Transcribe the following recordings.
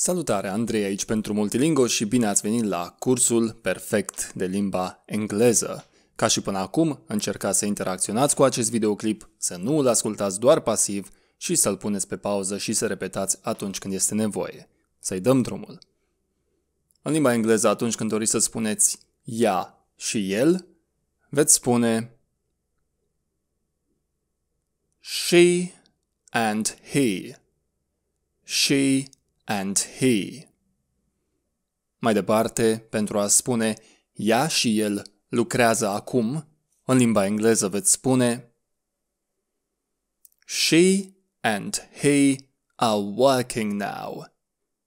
Salutare, Andrei aici pentru Multilingo și bine ați venit la cursul perfect de limba engleză. Ca și până acum, încercați să interacționați cu acest videoclip, să nu îl ascultați doar pasiv și să-l puneți pe pauză și să repetați atunci când este nevoie. Să-i dăm drumul. În limba engleză, atunci când doriți să spuneți ea și el, veți spune she and he. She and he. Mai departe, pentru a spune ea și el lucrează acum, în limba engleză veți spune She and he are working now.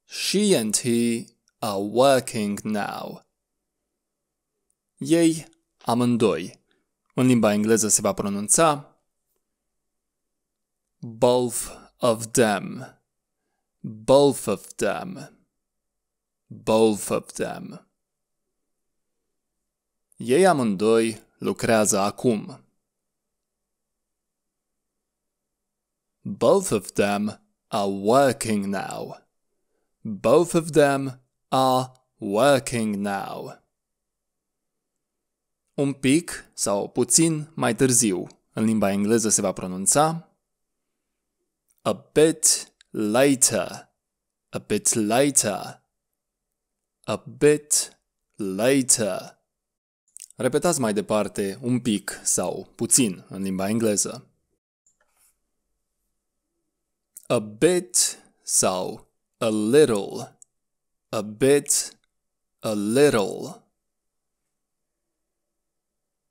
She and he are working now. Ei amândoi. În limba engleză se va pronunța both of them. Both of them. Both of them. Ei amândoi lucrează acum. Both of them are working now. Both of them are working now. Un pic sau puțin mai târziu, în limba engleză se va pronunța a bit later, a bit later, a bit later. Repetați mai departe un pic sau puțin în limba engleză. A bit sau a little, a bit, a little.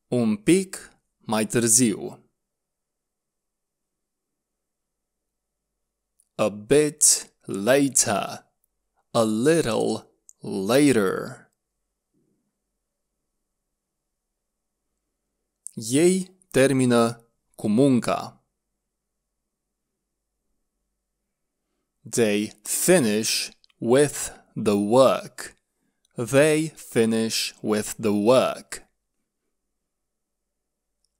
Un pic mai târziu. A bit later, a little later. Ei termină cu munca. They finish with the work. They finish with the work.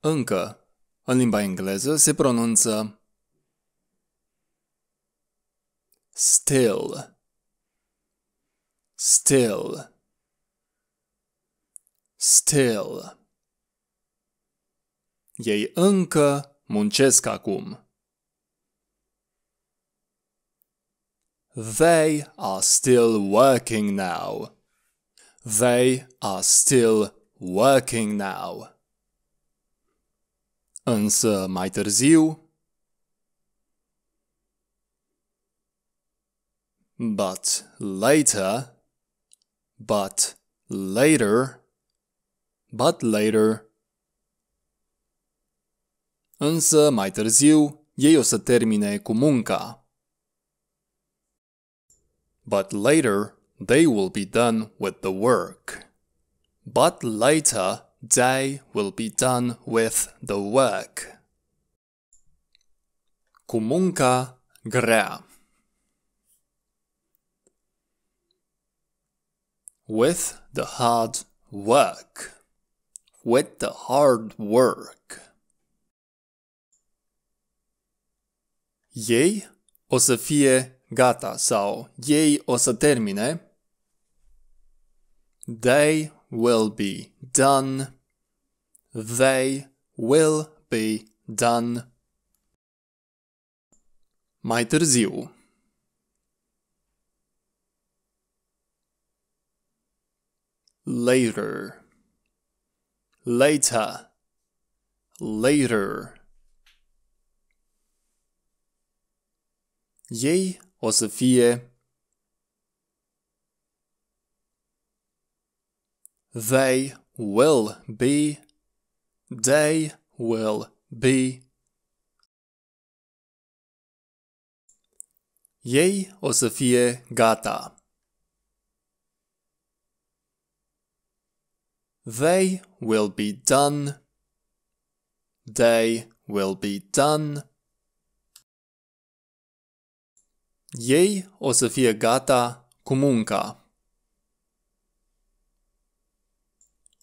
Încă, în limba engleză, se pronunță still, still, still. Ei încă muncesc acum. They are still working now. They are still working now. Însă mai târziu, but later, but later, but later. Însă, mai târziu, ei o să termine cu munca. But later, they will be done with the work. But later, they will be done with the work. Cu munca grea. With the hard work. With the hard work. Ei o să fie gata sau ei o să termine. They will be done. They will be done. Mai târziu. Later, later, later. Ei o să fie They will be. They will be. Ei o să fie gata. They will be done. They will be done. Ei o să fie gata cu munca.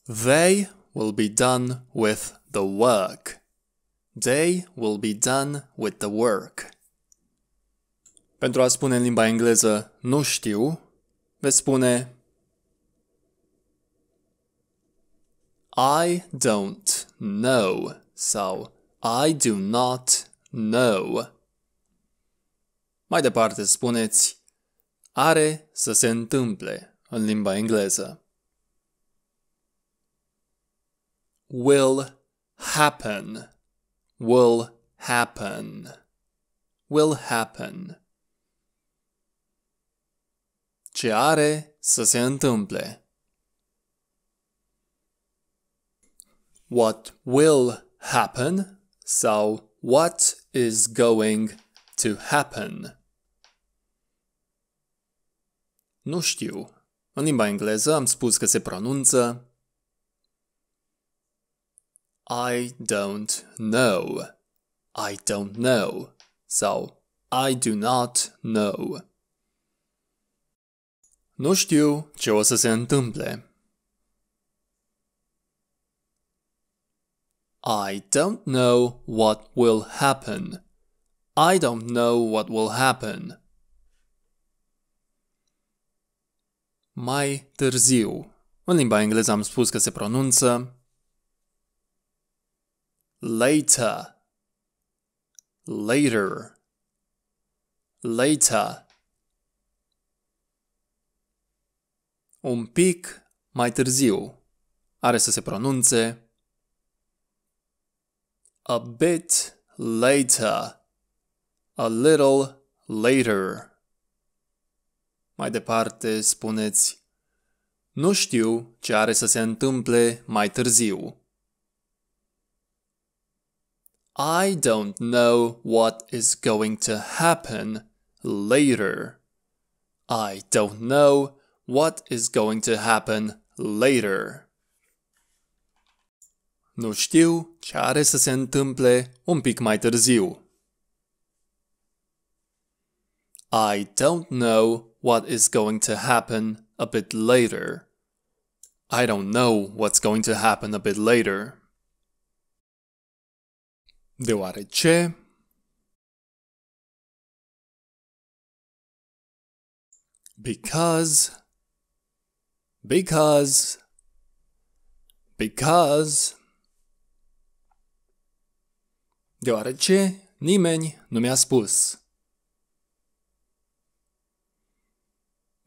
They will be done with the work. They will be done with the work. Pentru a spune în limba engleză nu știu, veți spune I don't know sau I do not know. Mai departe spuneți are să se întâmple în limba engleză. Will happen. Will happen. Will happen. Ce are să se întâmple. What will happen sau what is going to happen. Nu știu. În limba engleză am spus că se pronunță I don't know. I don't know. sau I do not know. Nu știu ce o să se întâmple. I don't know what will happen. I don't know what will happen. Mai târziu. În limba engleză am spus că se pronunță later, later, later. Un pic mai târziu. Are să se pronunțe a bit later, a little later. Mai departe spuneți Nu știu ce are să se întâmple mai târziu. I don't know what is going to happen later. I don't know what is going to happen later. Nu știu ce are să se întâmple un pic mai târziu. I don't know what is going to happen a bit later. I don't know what's going to happen a bit later. Deoarece because because because deoarece nimeni nu mi-a spus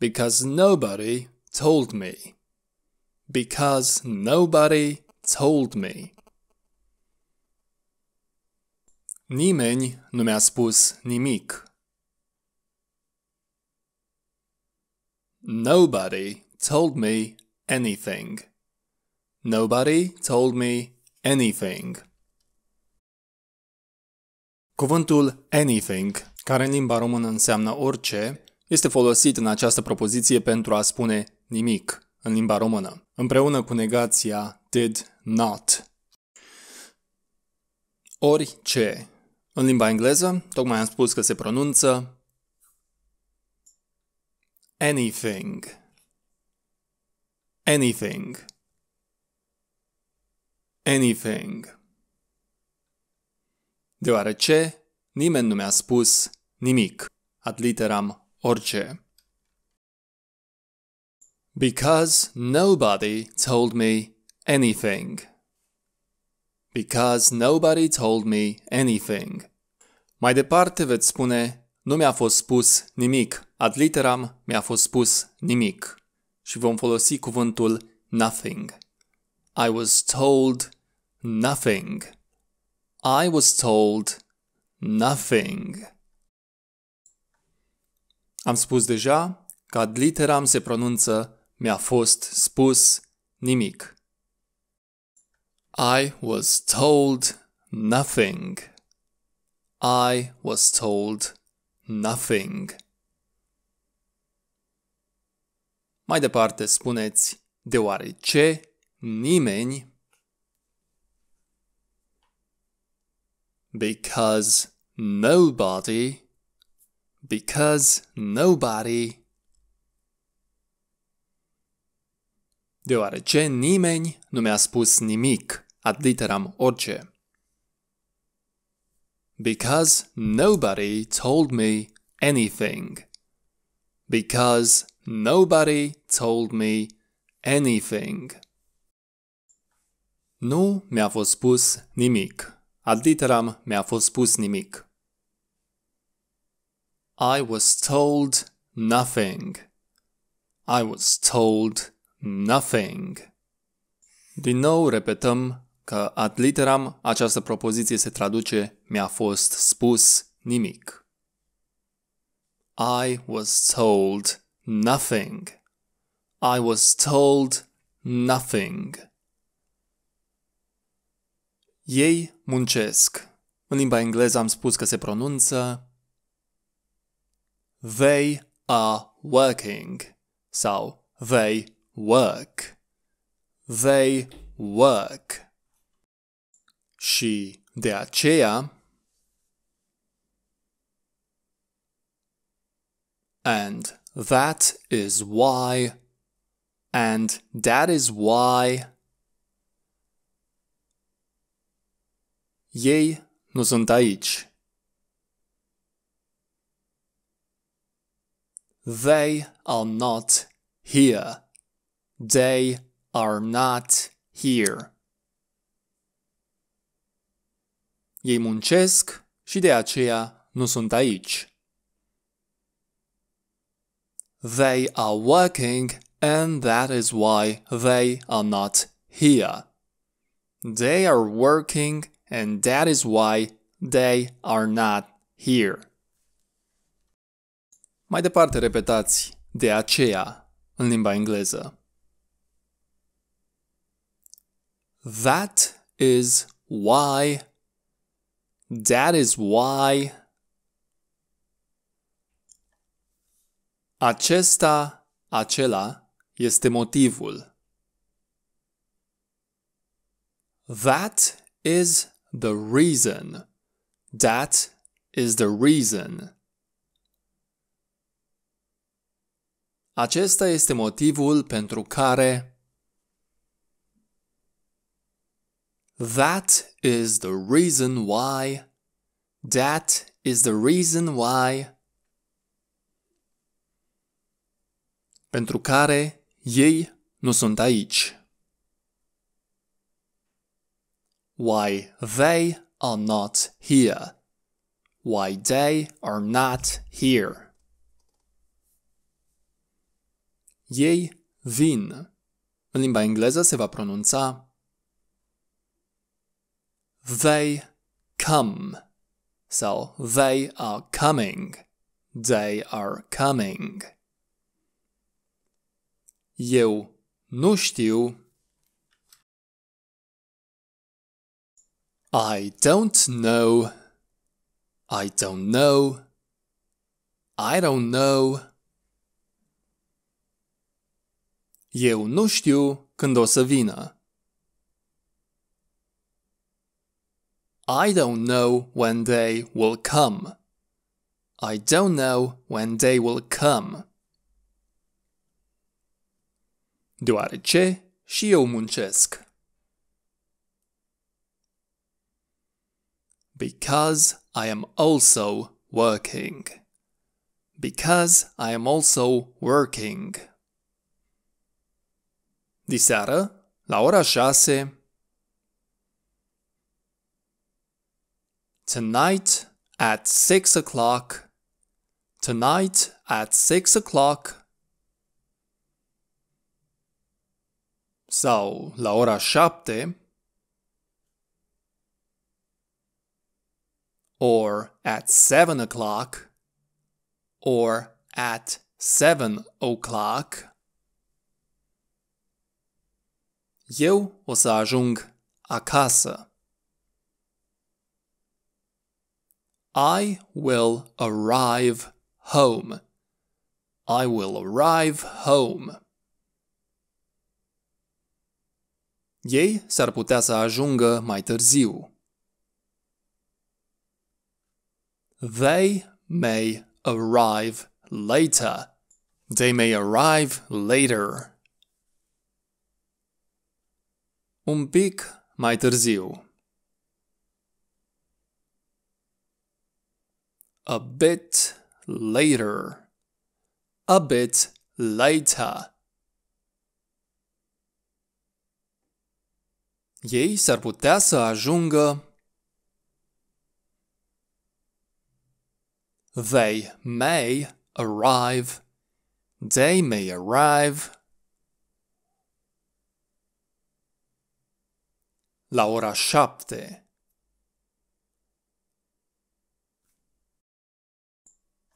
Because nobody told me. Because nobody told me. Nimeni nu mi-a spus nimic. Nobody told me anything. Nobody told me anything. Cuvântul anything, care în limba română înseamnă orice, este folosit în această propoziție pentru a spune nimic în limba română, împreună cu negația did not. Orice. În limba engleză, tocmai am spus că se pronunță anything. Anything. Anything. Deoarece nimeni nu mi-a spus nimic. Ad literam orice. Because nobody told me anything. Because nobody told me anything. Mai departe veți spune, nu mi-a fost spus nimic. Ad literam mi-a fost spus nimic. Și vom folosi cuvântul nothing. I was told nothing. I was told nothing. Am spus deja că ad literam se pronunță mi-a fost spus nimic. I was told nothing. I was told nothing. Mai departe spuneți deoarece nimeni because nobody because nobody Deoarece nimeni nu mi-a spus nimic, ad literam orice. Because nobody told me anything. Because nobody told me anything. Nu mi-a fost spus nimic. Ad literam mi-a fost spus nimic. I was told nothing. I was told nothing. Din nou repetăm că ad literam această propoziție se traduce mi-a fost spus nimic. I was told nothing. I was told nothing. Ei muncesc. În limba engleză am spus că se pronunță They are working sau they work. They work. Și de aceea and that is why and that is why Ei nu sunt aici. They are not here. They are not here. Ei muncesc și de aceea nu sunt aici. They are working and that is why they are not here. They are working and that is why they are not here. Mai departe repetați de aceea în limba engleză. That is why. That is why. Acesta, acela, este motivul. That is the reason. That is the reason. Acesta este motivul pentru care That is the reason why That is the reason why pentru care ei nu sunt aici. Why they are not here. Why they are not here. Ei vin. În limba engleză se va pronunța They come sau they are coming. They are coming. Eu nu știu. I don't know. I don't know. I don't know. Eu nu știu când o să vină. I don't know when they will come. I don't know when they will come. Deoarece și eu muncesc. Because I am also working. Because I am also working. Diseară, la ora 6, Tonight at 6 o'clock. Tonight at 6 o'clock. Sau la ora 7. Or at 7 o'clock. Or at 7 o'clock. Eu o să ajung acasă. I will arrive home. I will arrive home. Ei s-ar putea să ajungă mai târziu. They may arrive later. They may arrive later. Un pic mai târziu. A bit later. A bit later. Ei s-ar putea să ajungă They may arrive. They may arrive. La ora șapte.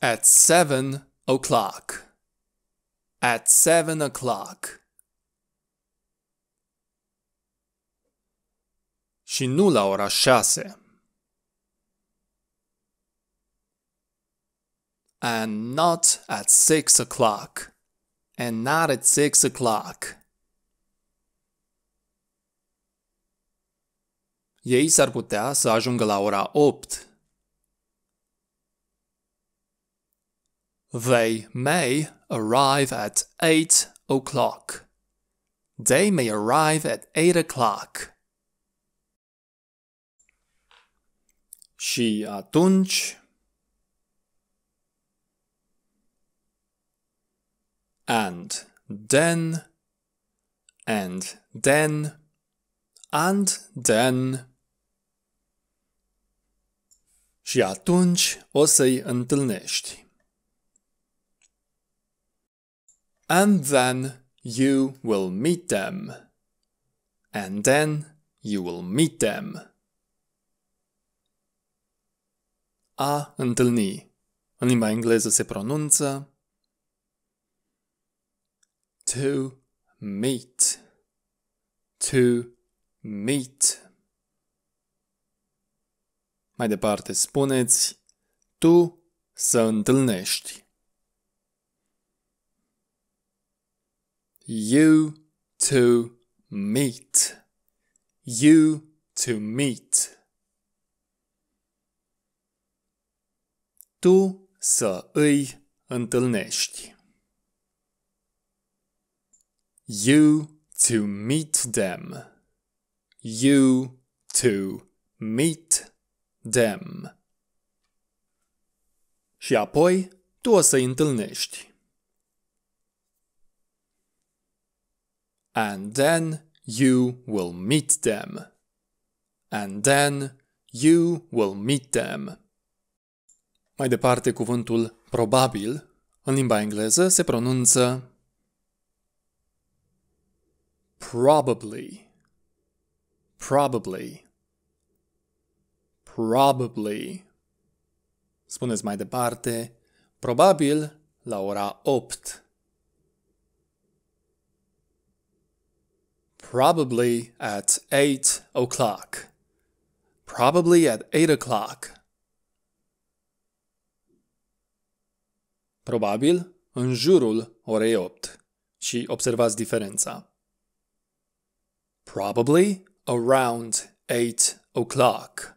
At seven o'clock. At seven o'clock. Și nu la ora șase. And not at six o'clock. And not at six o'clock. Ei s-ar putea să ajungă la ora 8. They may arrive at 8 o'clock. They may arrive at 8 o'clock. Și atunci and then and then and then și atunci o să-i întâlnești. And then you will meet them. And then you will meet them. A întâlni. În limba engleză se pronunță to meet. To meet. Mai departe spuneți tu să întâlnești. You to meet. You to meet. Tu să îi întâlnești. You to meet them. You to meet them. Și apoi tu o să-i întâlnești. And then you will meet them. And then you will meet them. Mai departe, cuvântul probabil, în limba engleză, se pronunță probably, probably, probably. Spuneți mai departe, probabil la ora 8. Probably at 8 o'clock. Probably at 8 o'clock. Probabil în jurul orei 8. Și observați diferența. Probably around 8 o'clock.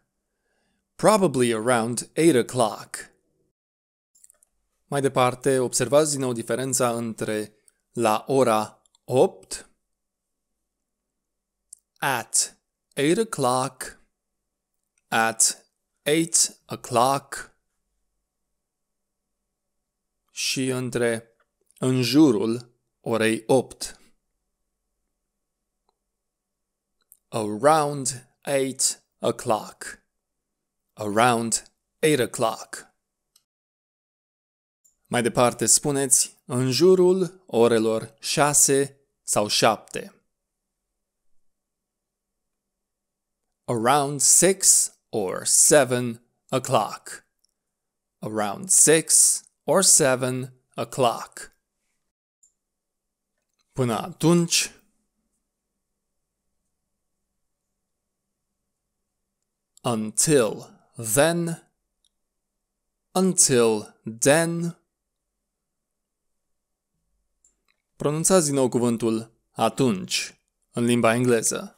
Probably around 8 o'clock. Mai departe, observați din nou diferența între la ora 8, at 8 o'clock, at 8 o'clock, și între în jurul orei 8. Around 8 o'clock. Around 8 o'clock. Mai departe spuneți în jurul orelor 6 sau 7. Around 6 or 7 o'clock. Around 6 or seven o'clock. Până atunci, until then, until then. Pronunțați din nou cuvântul atunci în limba engleză.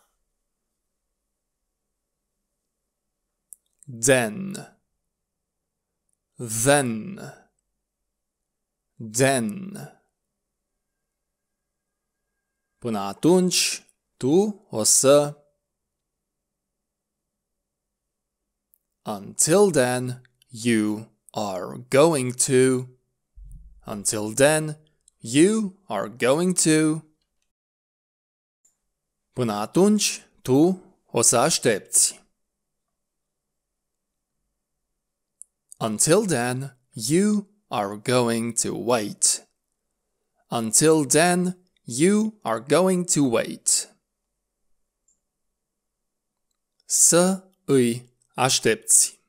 Then. Then. then. Până atunci, tu o să Until then, you are going to. Until then, you are going to. Până atunci, tu o să aștepți. Until then, you are going to wait. Until then, you are going to wait. Să îi aștepți.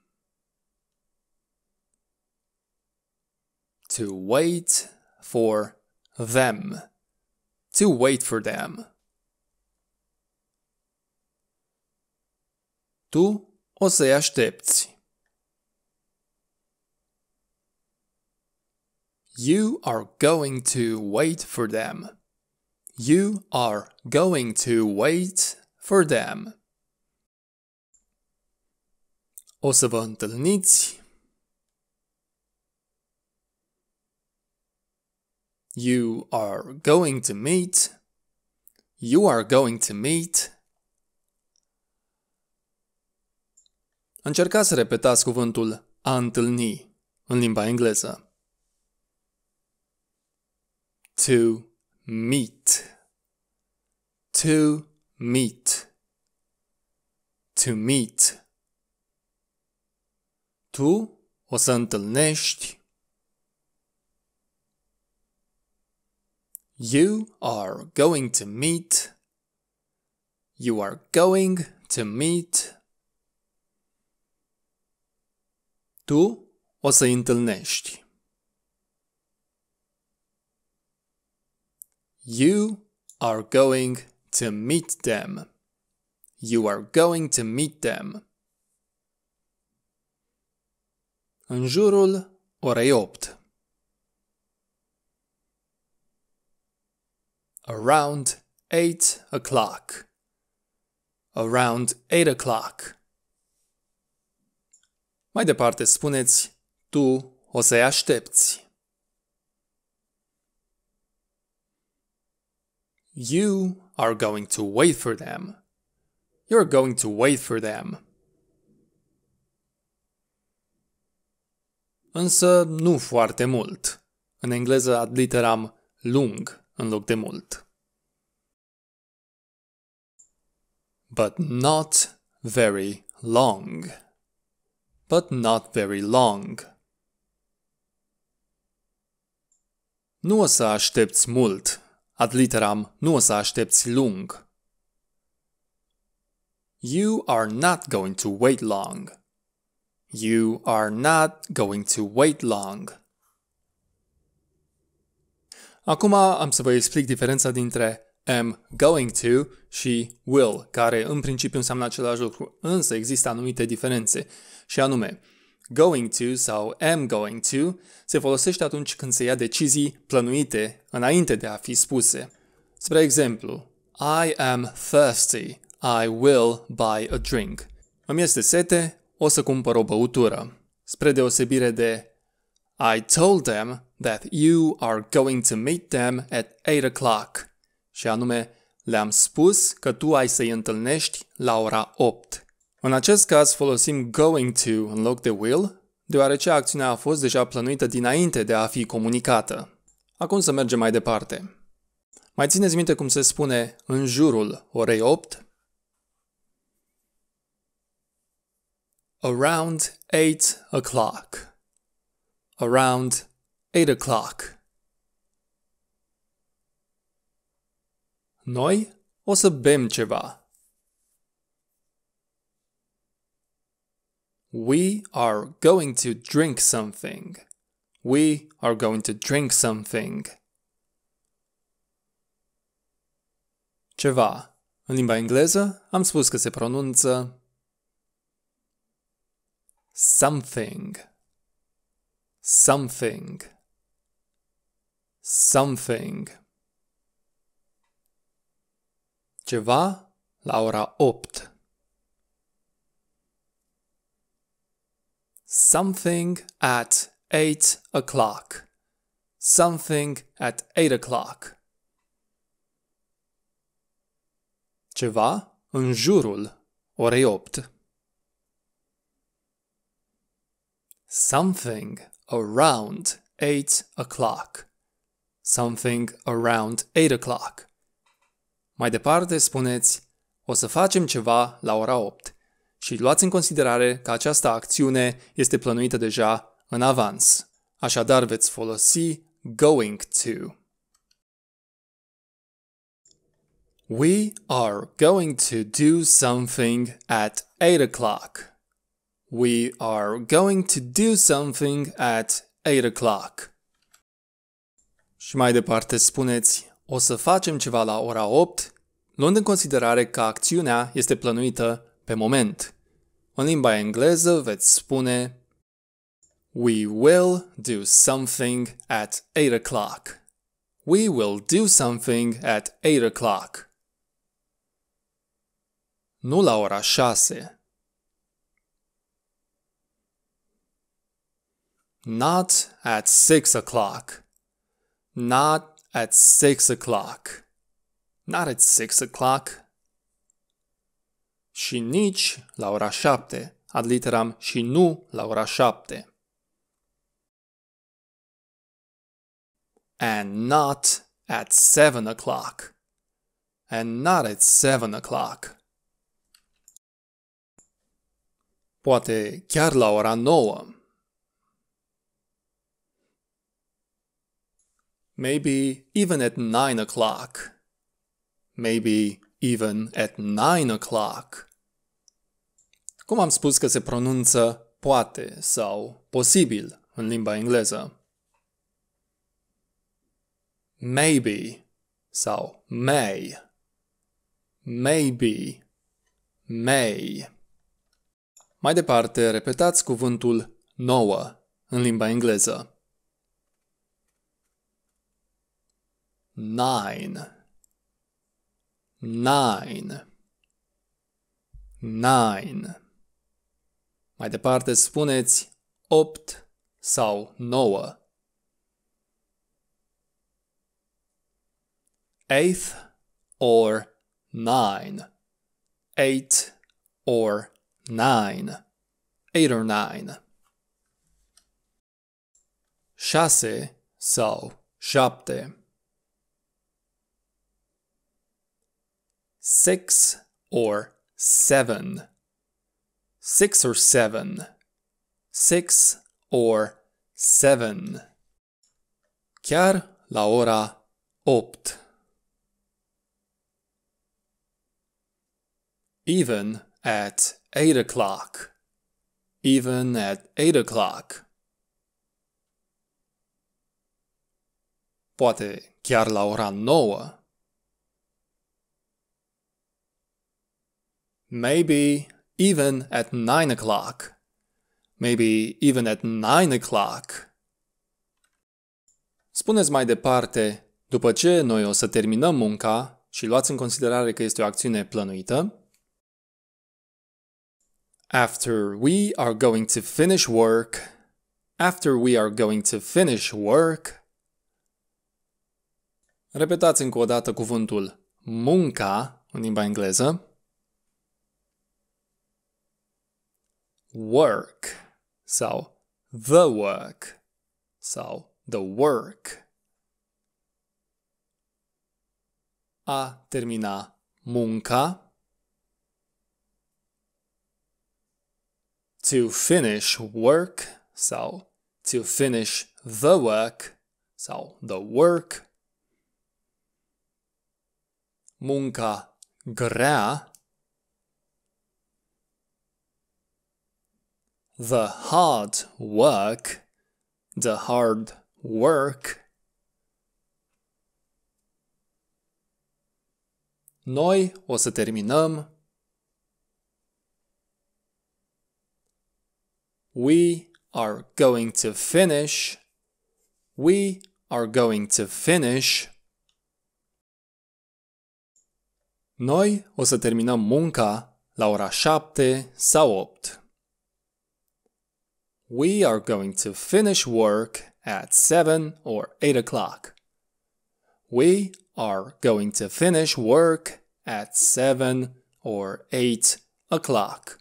To wait for them. To wait for them. Tu o să-i aștepți. You are going to wait for them. You are going to wait for them. O să vă întâlniți. You are going to meet. You are going to meet. Încercați să repetați cuvântul a întâlni în limba engleză. to meet to meet to meet tu o să întâlnești You are going to meet You are going to meet Tu o să întâlnești You are going to meet them. You are going to meet them. În jurul orei 8. Around 8 o'clock. Around 8 o'clock. Mai departe spuneți, tu o să-i aștepți. You are going to wait for them. You're going to wait for them. Însă nu foarte mult. În engleză adliteram lung în loc de mult. But not very long. But not very long. Nu o să aștepți mult Ad literam, nu o să aștepți lung. You are not going to wait long. You are not going to wait long. Acum am să vă explic diferența dintre am going to și will, care în principiu înseamnă același lucru, însă există anumite diferențe, și anume, going to sau am going to se folosește atunci când se ia decizii plănuite înainte de a fi spuse. Spre exemplu, I am thirsty, I will buy a drink. Îmi este sete, o să cumpăr o băutură. Spre deosebire de I told them that you are going to meet them at 8 o'clock. Și anume, le-am spus că tu ai să-i întâlnești la ora 8. În acest caz folosim going to în loc de will, deoarece acțiunea a fost deja plănuită dinainte de a fi comunicată. Acum să mergem mai departe. Mai țineți minte cum se spune în jurul orei 8? Around 8 o'clock. Around 8 o'clock. Noi o să bem ceva. We are going to drink something. We are going to drink something. Ceva. În limba engleză am spus că se pronunță something. Something. Something. Ceva la ora 8. Something at eight o'clock. Something at eight o'clock. Ceva în jurul orei 8. Something around 8 o'clock. Something around 8 o'clock. Mai departe spuneți o să facem ceva la ora 8 și luați în considerare că această acțiune este plănuită deja în avans. Așadar veți folosi going to. We are going to do something at 8 o'clock. We are going to do something at 8 o'clock. Și mai departe spuneți, o să facem ceva la ora 8, luând în considerare că acțiunea este plănuită pe moment. În limba engleză veți spune We will do something at 8 o'clock. We will do something at 8 o'clock. Nu la ora 6. Not at 6 o'clock. Not at 6 o'clock. Not at 6 o'clock. Și nici la ora 7. Ad literam și nu la ora 7. And not at 7 o'clock. And not at 7 o'clock. Poate chiar la ora 9. Maybe even at 9 o'clock. Maybe even at 9 o'clock. Cum am spus că se pronunță poate sau posibil în limba engleză? Maybe sau may. Maybe. May. Mai departe, repetați cuvântul nouă în limba engleză. Nine. Nine. Nine. Mai departe spuneți opt sau nouă. Eighth or nine. Eight or nine, eight or nine. Șase sau șapte. Six or seven. Six or seven. Six or seven. Chiar la ora opt. Even at eight o'clock, even at eight o'clock. Poate chiar la ora nouă. Maybe even at nine o'clock. Maybe even at nine o'clock. Spuneți mai departe, după ce noi o să terminăm munca și luați în considerare că este o acțiune plănuită, After we are going to finish work. After we are going to finish work. Repetați încă o dată cuvântul munca în limba engleză. Work. So the work. So the work. A termina munca. To finish work. So to finish the work. So the work. Munca grea the hard work the hard work Noi o să terminăm We are going to finish. We are going to finish. Noi o să terminăm munca la ora 7 sau 8. We are going to finish work at 7 or 8 o'clock. We are going to finish work at 7 or 8 o'clock.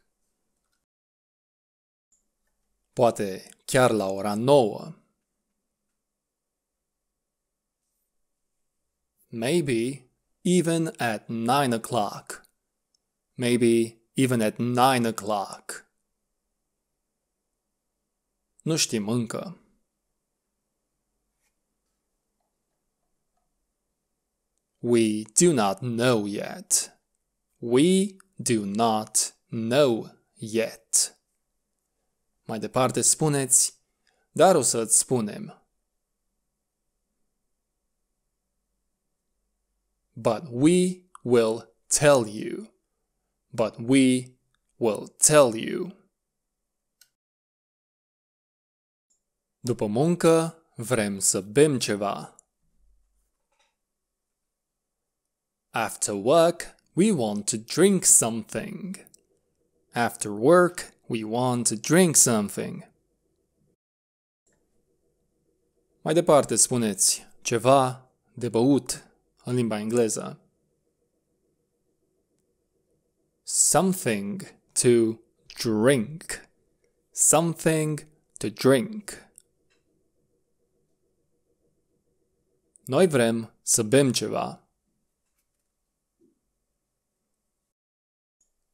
poate chiar la ora 9. Maybe even at 9 o'clock. Maybe even at 9 o'clock. Nu știm încă. We do not know yet. We do not know yet. Mai departe spuneți, dar o să-ți spunem. But we will tell you. But we will tell you. După muncă, vrem să bem ceva. After work, we want to drink something. After work, we want to drink something. Mai departe spuneți ceva de băut în limba engleză. Something to drink. Something to drink. Noi vrem să bem ceva.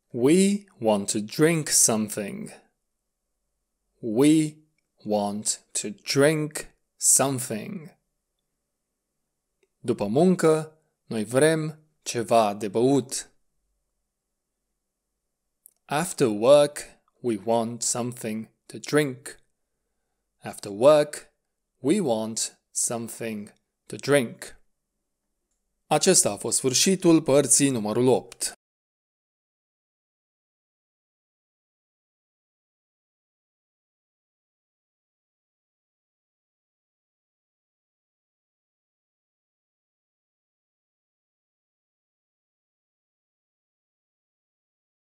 We want to drink something. We want to drink something. După muncă, noi vrem ceva de băut. After work, we want something to drink. After work, we want something to drink. Acesta a fost sfârșitul părții numărul 8.